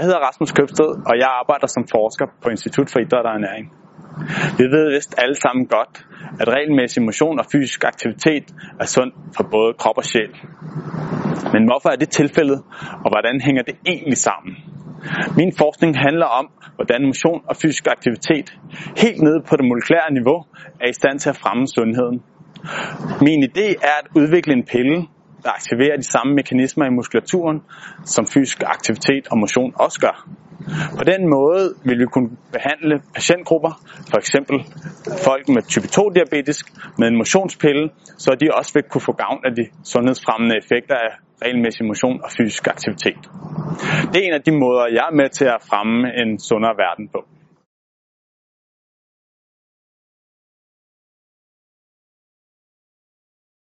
Jeg hedder Rasmus Købsted, og jeg arbejder som forsker på Institut for Idræt og Ernæring. Vi ved vist alle sammen godt, at regelmæssig motion og fysisk aktivitet er sundt for både krop og sjæl. Men hvorfor er det tilfældet, og hvordan hænger det egentlig sammen? Min forskning handler om, hvordan motion og fysisk aktivitet helt nede på det molekylære niveau er i stand til at fremme sundheden. Min idé er at udvikle en pille, der aktiverer de samme mekanismer i muskulaturen, som fysisk aktivitet og motion også gør. På den måde vil vi kunne behandle patientgrupper, for eksempel folk med type 2 diabetes, med en motionspille, så de også vil kunne få gavn af de sundhedsfremmende effekter af regelmæssig motion og fysisk aktivitet. Det er en af de måder, jeg er med til at fremme en sundere verden på.